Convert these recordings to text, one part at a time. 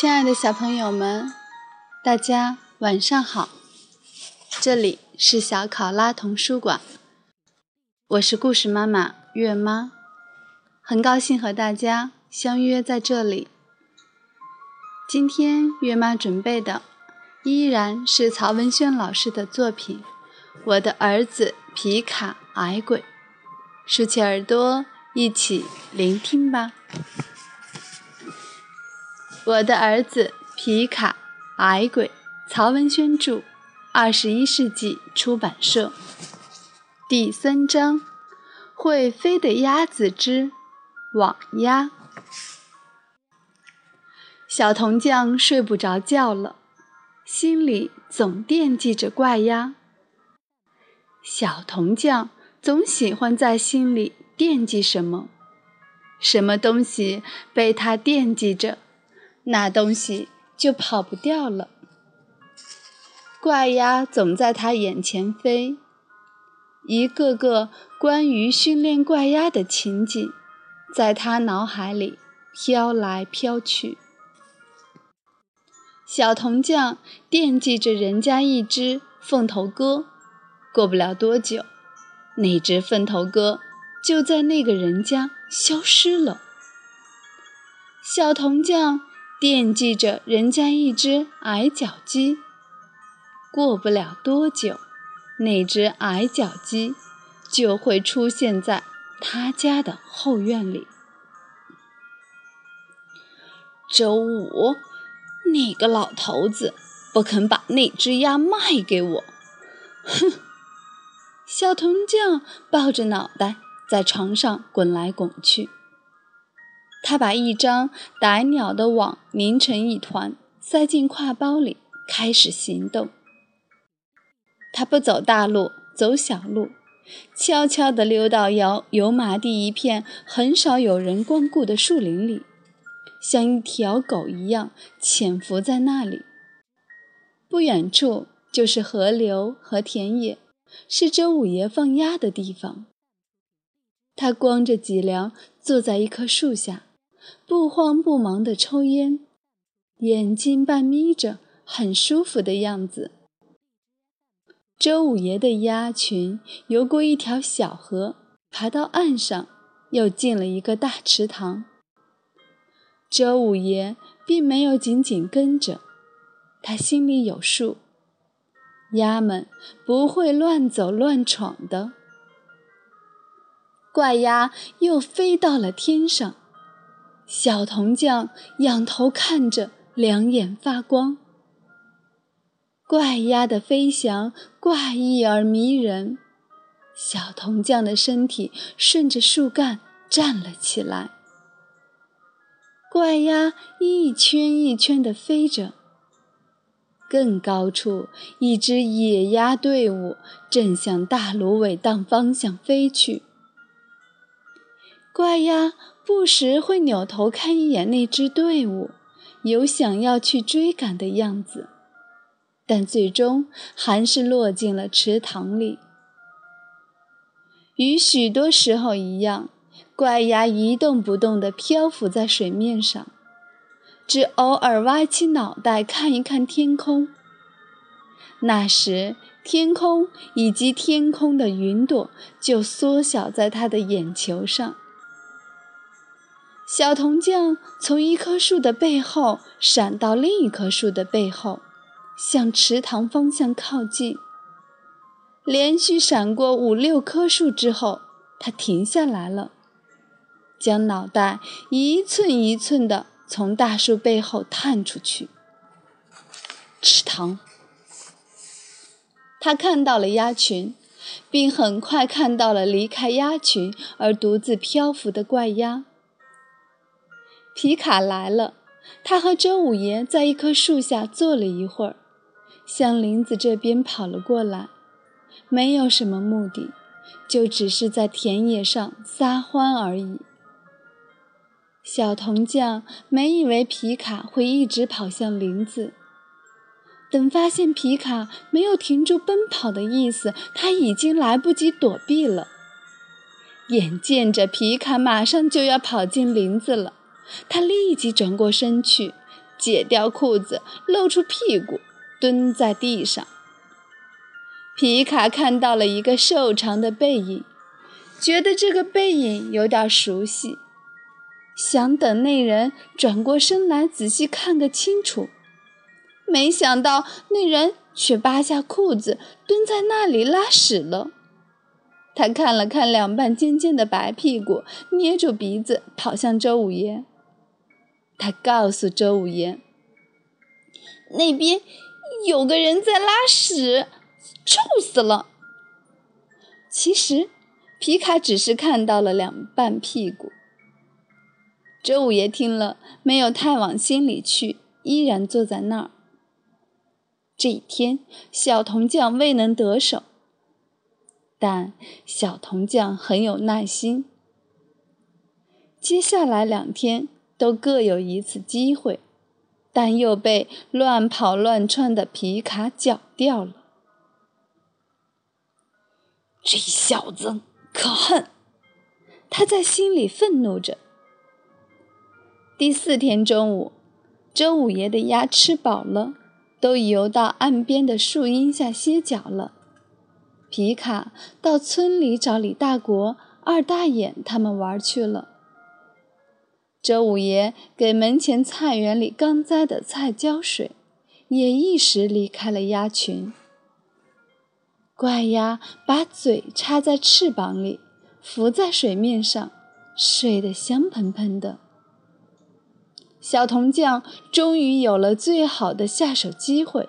亲爱的小朋友们，大家晚上好！这里是小考拉童书馆，我是故事妈妈月妈，很高兴和大家相约在这里。今天月妈准备的依然是曹文轩老师的作品《我的儿子皮卡矮鬼》，竖起耳朵，一起聆听吧。我的儿子皮卡矮鬼，曹文轩著，二十一世纪出版社。第三章：会飞的鸭子之网鸭。小铜匠睡不着觉了，心里总惦记着怪鸭。小铜匠总喜欢在心里惦记什么，什么东西被他惦记着。那东西就跑不掉了。怪鸭总在他眼前飞，一个个关于训练怪鸭的情景，在他脑海里飘来飘去。小铜匠惦记着人家一只凤头鸽，过不了多久，那只凤头鸽就在那个人家消失了。小铜匠。惦记着人家一只矮脚鸡，过不了多久，那只矮脚鸡就会出现在他家的后院里。周五，那个老头子不肯把那只鸭卖给我，哼！小铜匠抱着脑袋在床上滚来滚去。他把一张逮鸟的网拧成一团，塞进挎包里，开始行动。他不走大路，走小路，悄悄地溜到油油麻地一片很少有人光顾的树林里，像一条狗一样潜伏在那里。不远处就是河流和田野，是周五爷放鸭的地方。他光着脊梁坐在一棵树下。不慌不忙地抽烟，眼睛半眯着，很舒服的样子。周五爷的鸭群游过一条小河，爬到岸上，又进了一个大池塘。周五爷并没有紧紧跟着，他心里有数，鸭们不会乱走乱闯的。怪鸭又飞到了天上。小铜匠仰头看着，两眼发光。怪鸭的飞翔怪异而迷人，小铜匠的身体顺着树干站了起来。怪鸭一圈一圈地飞着，更高处，一支野鸭队伍正向大芦苇荡方向飞去。怪鸭。不时会扭头看一眼那支队伍，有想要去追赶的样子，但最终还是落进了池塘里。与许多时候一样，怪鸭一动不动地漂浮在水面上，只偶尔歪起脑袋看一看天空。那时，天空以及天空的云朵就缩小在他的眼球上。小铜匠从一棵树的背后闪到另一棵树的背后，向池塘方向靠近。连续闪过五六棵树之后，他停下来了，将脑袋一寸一寸地从大树背后探出去。池塘，他看到了鸭群，并很快看到了离开鸭群而独自漂浮的怪鸭。皮卡来了，他和周五爷在一棵树下坐了一会儿，向林子这边跑了过来，没有什么目的，就只是在田野上撒欢而已。小铜匠没以为皮卡会一直跑向林子，等发现皮卡没有停住奔跑的意思，他已经来不及躲避了。眼见着皮卡马上就要跑进林子了。他立即转过身去，解掉裤子，露出屁股，蹲在地上。皮卡看到了一个瘦长的背影，觉得这个背影有点熟悉，想等那人转过身来仔细看个清楚。没想到那人却扒下裤子，蹲在那里拉屎了。他看了看两半尖尖的白屁股，捏住鼻子跑向周五爷。他告诉周五爷：“那边有个人在拉屎，臭死了。”其实，皮卡只是看到了两半屁股。周五爷听了，没有太往心里去，依然坐在那儿。这一天，小铜匠未能得手，但小铜匠很有耐心。接下来两天都各有一次机会，但又被乱跑乱窜的皮卡搅掉了。这小子可恨，他在心里愤怒着。第四天中午，周五爷的鸭吃饱了。都游到岸边的树荫下歇脚了。皮卡到村里找李大国、二大眼他们玩去了。周五爷给门前菜园里刚栽的菜浇水，也一时离开了鸭群。怪鸭把嘴插在翅膀里，浮在水面上，睡得香喷喷的。小铜匠终于有了最好的下手机会，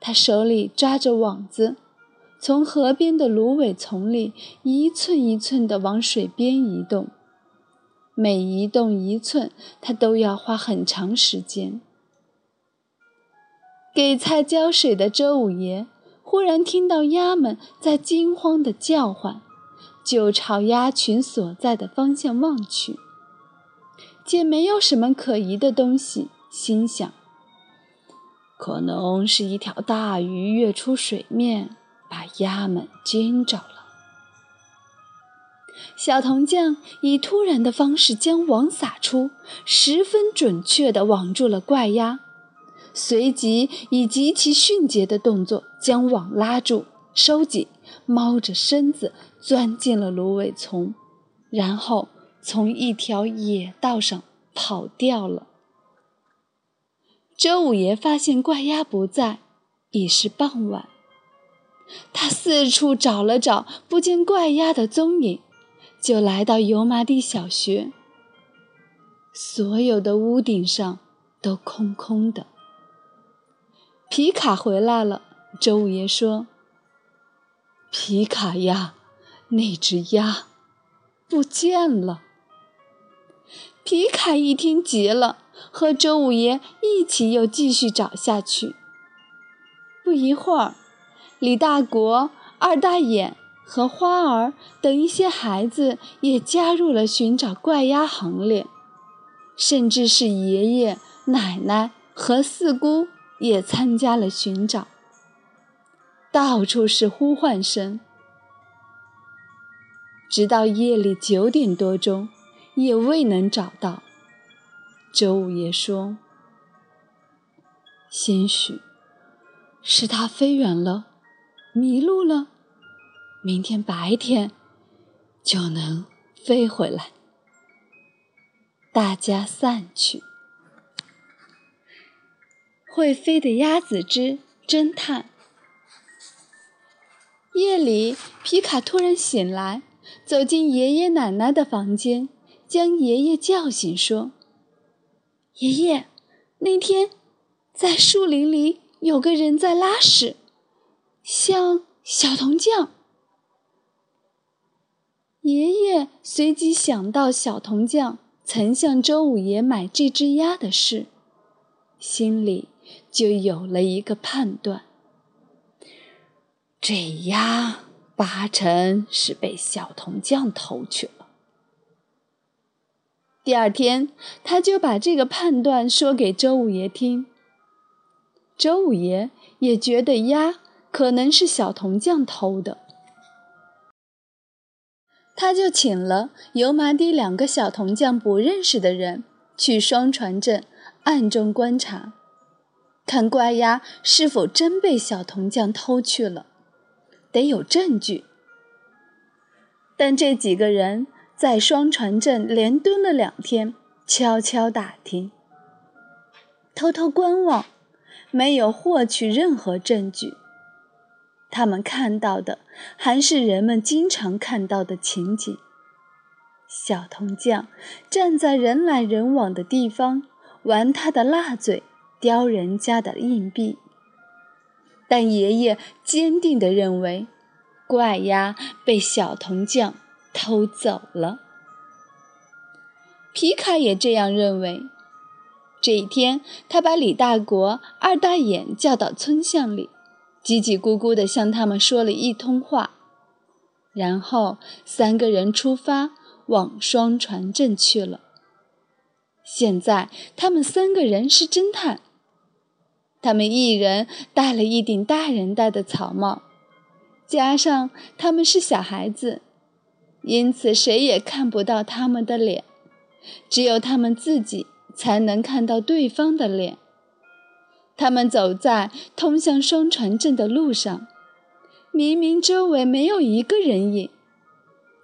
他手里抓着网子，从河边的芦苇丛里一寸一寸地往水边移动。每移动一寸，他都要花很长时间。给菜浇水的周五爷忽然听到鸭们在惊慌地叫唤，就朝鸭群所在的方向望去。见没有什么可疑的东西，心想：可能是一条大鱼跃出水面，把鸭们惊着了。小铜匠以突然的方式将网撒出，十分准确地网住了怪鸭，随即以极其迅捷的动作将网拉住、收紧，猫着身子钻进了芦苇丛，然后。从一条野道上跑掉了。周五爷发现怪鸭不在，已是傍晚。他四处找了找，不见怪鸭的踪影，就来到油麻地小学。所有的屋顶上都空空的。皮卡回来了，周五爷说：“皮卡呀，那只鸭不见了。”皮卡一听急了，和周五爷一起又继续找下去。不一会儿，李大国、二大眼和花儿等一些孩子也加入了寻找怪鸭行列，甚至是爷爷、奶奶和四姑也参加了寻找。到处是呼唤声，直到夜里九点多钟。也未能找到。周五爷说：“兴许是他飞远了，迷路了，明天白天就能飞回来。”大家散去。会飞的鸭子之侦探。夜里，皮卡突然醒来，走进爷爷奶奶的房间。将爷爷叫醒，说：“爷爷，那天在树林里有个人在拉屎，像小铜匠。”爷爷随即想到小铜匠曾向周五爷买这只鸭的事，心里就有了一个判断：这鸭八成是被小铜匠偷去了。第二天，他就把这个判断说给周五爷听。周五爷也觉得鸭可能是小铜匠偷的，他就请了油麻地两个小铜匠不认识的人去双船镇暗中观察，看怪鸭是否真被小铜匠偷去了，得有证据。但这几个人在双船镇连蹲了两天，悄悄打听，偷偷观望，没有获取任何证据。他们看到的还是人们经常看到的情景：小铜匠站在人来人往的地方，玩他的蜡嘴，叼人家的硬币。但爷爷坚定地认为。怪鸭被小铜匠偷走了。皮卡也这样认为。这一天，他把李大国、二大眼叫到村巷里，叽叽咕咕地向他们说了一通话，然后三个人出发往双船镇去了。现在，他们三个人是侦探。他们一人戴了一顶大人戴的草帽。加上他们是小孩子，因此谁也看不到他们的脸，只有他们自己才能看到对方的脸。他们走在通向双船镇的路上，明明周围没有一个人影，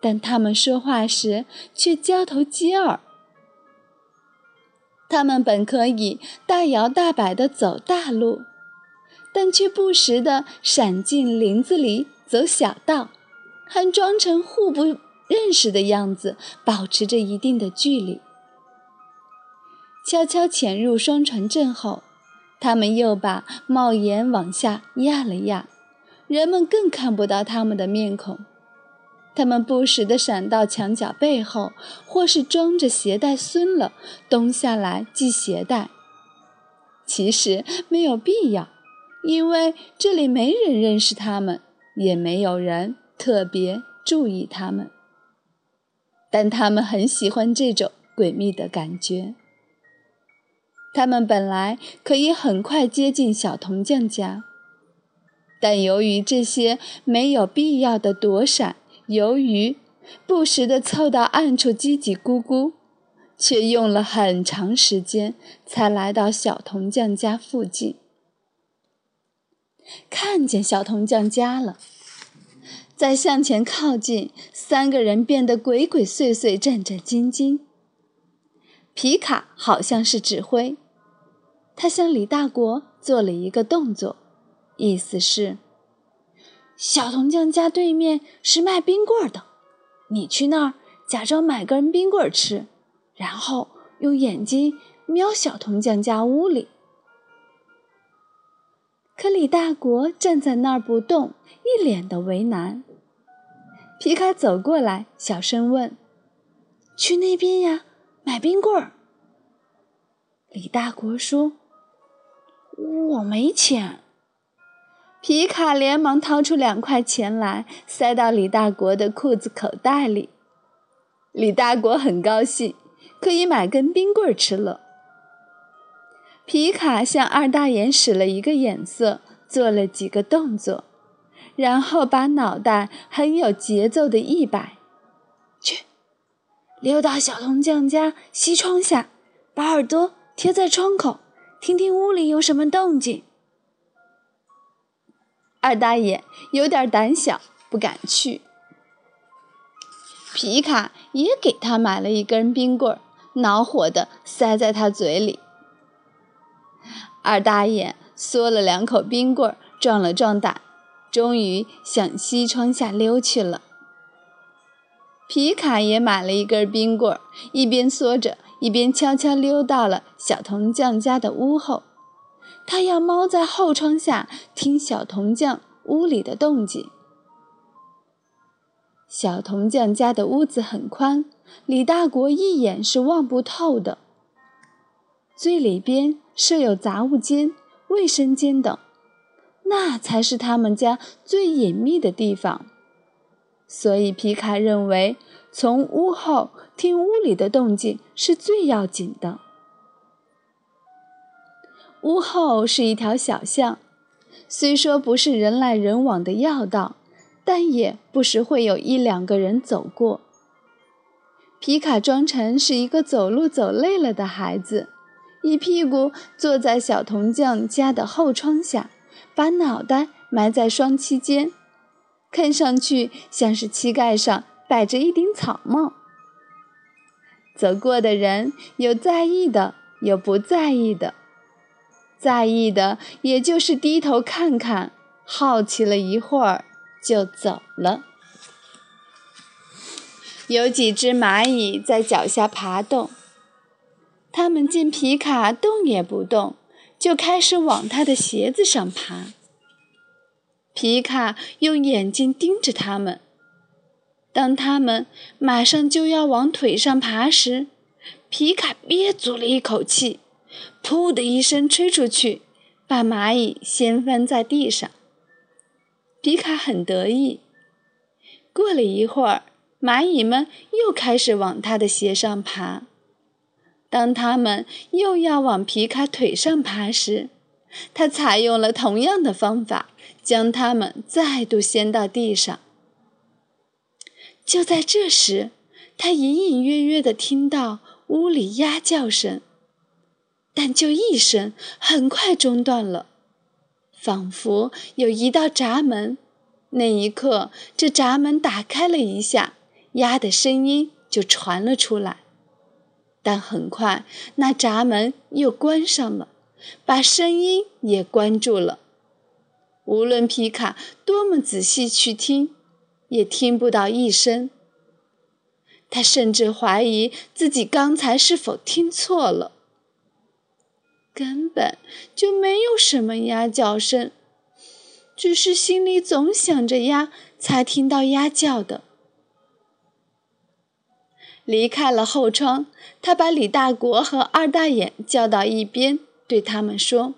但他们说话时却交头接耳。他们本可以大摇大摆地走大路。但却不时地闪进林子里走小道，还装成互不认识的样子，保持着一定的距离。悄悄潜入双船镇后，他们又把帽檐往下压了压，人们更看不到他们的面孔。他们不时地闪到墙角背后，或是装着鞋带松了，蹲下来系鞋带。其实没有必要。因为这里没人认识他们，也没有人特别注意他们，但他们很喜欢这种诡秘的感觉。他们本来可以很快接近小铜匠家，但由于这些没有必要的躲闪，由于不时地凑到暗处叽叽咕咕，却用了很长时间才来到小铜匠家附近。看见小铜匠家了，再向前靠近，三个人变得鬼鬼祟祟、战战兢兢。皮卡好像是指挥，他向李大国做了一个动作，意思是：小铜匠家对面是卖冰棍的，你去那儿假装买根冰棍吃，然后用眼睛瞄小铜匠家屋里。可李大国站在那儿不动，一脸的为难。皮卡走过来，小声问：“去那边呀，买冰棍儿。”李大国说：“我没钱。”皮卡连忙掏出两块钱来，塞到李大国的裤子口袋里。李大国很高兴，可以买根冰棍吃了。皮卡向二大爷使了一个眼色，做了几个动作，然后把脑袋很有节奏地一摆，去，溜到小铜匠家西窗下，把耳朵贴在窗口，听听屋里有什么动静。二大爷有点胆小，不敢去。皮卡也给他买了一根冰棍，恼火地塞在他嘴里。二大爷嗦了两口冰棍，壮了壮胆，终于向西窗下溜去了。皮卡也买了一根冰棍，一边嗦着，一边悄悄溜到了小铜匠家的屋后。他要猫在后窗下听小铜匠屋里的动静。小铜匠家的屋子很宽，李大国一眼是望不透的。最里边设有杂物间、卫生间等，那才是他们家最隐秘的地方。所以皮卡认为，从屋后听屋里的动静是最要紧的。屋后是一条小巷，虽说不是人来人往的要道，但也不时会有一两个人走过。皮卡装成是一个走路走累了的孩子。一屁股坐在小铜匠家的后窗下，把脑袋埋在双膝间，看上去像是膝盖上摆着一顶草帽。走过的人有在意的，有不在意的。在意的，也就是低头看看，好奇了一会儿就走了。有几只蚂蚁在脚下爬动。他们见皮卡动也不动，就开始往他的鞋子上爬。皮卡用眼睛盯着他们。当他们马上就要往腿上爬时，皮卡憋足了一口气，噗的一声吹出去，把蚂蚁掀翻在地上。皮卡很得意。过了一会儿，蚂蚁们又开始往他的鞋上爬。当他们又要往皮卡腿上爬时，他采用了同样的方法，将它们再度掀到地上。就在这时，他隐隐约约地听到屋里鸭叫声，但就一声，很快中断了，仿佛有一道闸门。那一刻，这闸门打开了一下，鸭的声音就传了出来。但很快，那闸门又关上了，把声音也关住了。无论皮卡多么仔细去听，也听不到一声。他甚至怀疑自己刚才是否听错了，根本就没有什么鸭叫声，只是心里总想着鸭，才听到鸭叫的。离开了后窗，他把李大国和二大眼叫到一边，对他们说：“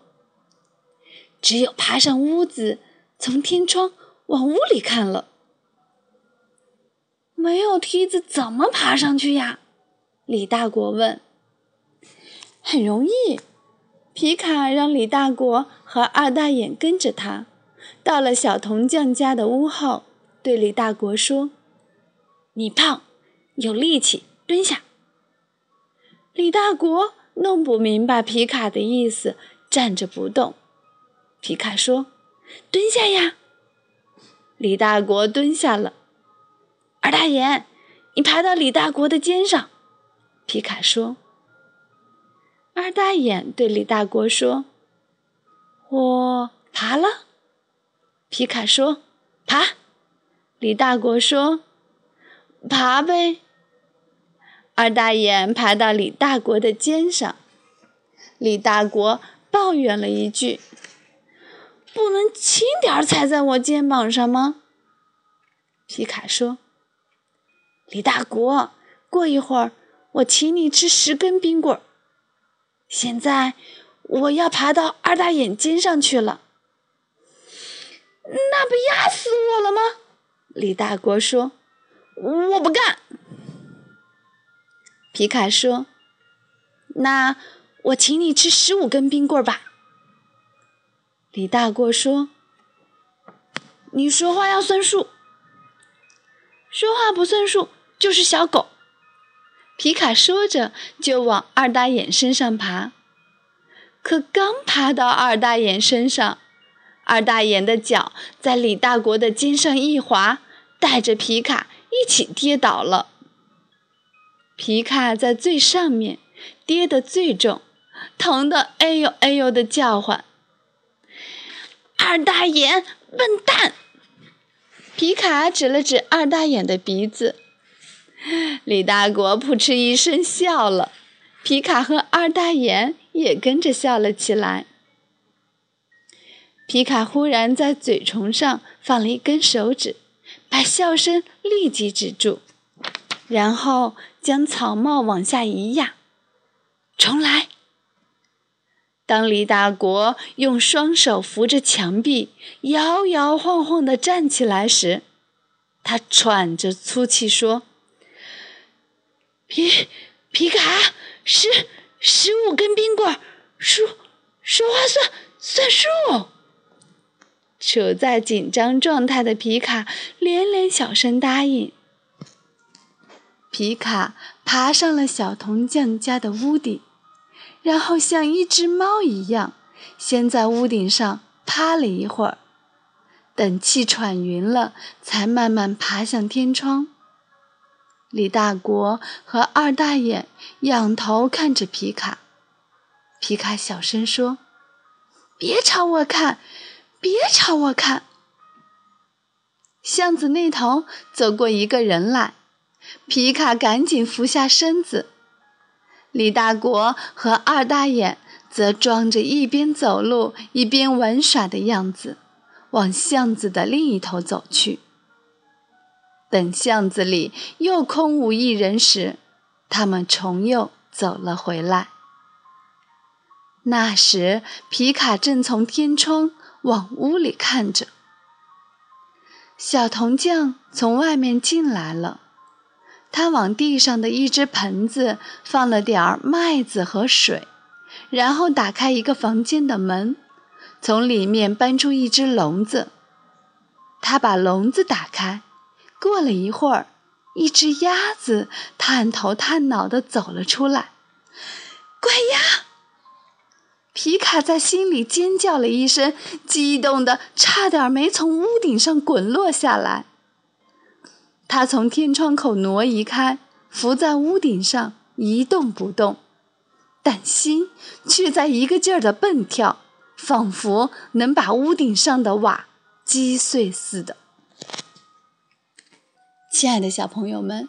只有爬上屋子，从天窗往屋里看了。没有梯子怎么爬上去呀？”李大国问。“很容易。”皮卡让李大国和二大眼跟着他，到了小铜匠家的屋后，对李大国说：“你胖。”有力气，蹲下。李大国弄不明白皮卡的意思，站着不动。皮卡说：“蹲下呀。”李大国蹲下了。二大爷，你爬到李大国的肩上。皮卡说。二大眼对李大国说：“我爬了。”皮卡说：“爬。”李大国说：“爬呗。”二大眼爬到李大国的肩上，李大国抱怨了一句：“不能轻点踩在我肩膀上吗？”皮卡说：“李大国，过一会儿我请你吃十根冰棍儿。现在我要爬到二大眼肩上去了，那不压死我了吗？”李大国说：“我不干。”皮卡说：“那我请你吃十五根冰棍儿吧。”李大国说：“你说话要算数，说话不算数就是小狗。”皮卡说着就往二大眼身上爬，可刚爬到二大眼身上，二大眼的脚在李大国的肩上一滑，带着皮卡一起跌倒了。皮卡在最上面，跌得最重，疼得哎呦哎呦的叫唤。二大眼，笨蛋！皮卡指了指二大眼的鼻子。李大国扑哧一声笑了，皮卡和二大眼也跟着笑了起来。皮卡忽然在嘴唇上放了一根手指，把笑声立即止住。然后将草帽往下一压，重来。当李大国用双手扶着墙壁，摇摇晃晃地站起来时，他喘着粗气说：“皮皮卡，十十五根冰棍，说说话算算数。”处在紧张状态的皮卡连连小声答应。皮卡爬上了小铜匠家的屋顶，然后像一只猫一样，先在屋顶上趴了一会儿，等气喘匀了，才慢慢爬向天窗。李大国和二大爷仰头看着皮卡，皮卡小声说：“别朝我看，别朝我看。”巷子那头走过一个人来，皮卡赶紧伏下身子。李大国和二大爷则装着一边走路一边玩耍的样子，往巷子的另一头走去。等巷子里又空无一人时，他们重又走了回来。那时，皮卡正从天窗往屋里看着。小铜匠从外面进来了。他往地上的一只盆子放了点儿麦子和水，然后打开一个房间的门，从里面搬出一只笼子。他把笼子打开，过了一会儿，一只鸭子探头探脑地走了出来。怪鸭！皮卡在心里尖叫了一声，激动得差点没从屋顶上滚落下来。他从天窗口挪移开，伏在屋顶上一动不动，但心却在一个劲儿的蹦跳，仿佛能把屋顶上的瓦击碎似的。亲爱的小朋友们，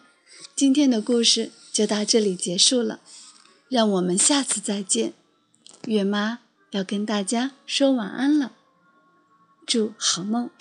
今天的故事就到这里结束了，让我们下次再见。月妈要跟大家说晚安了，祝好梦。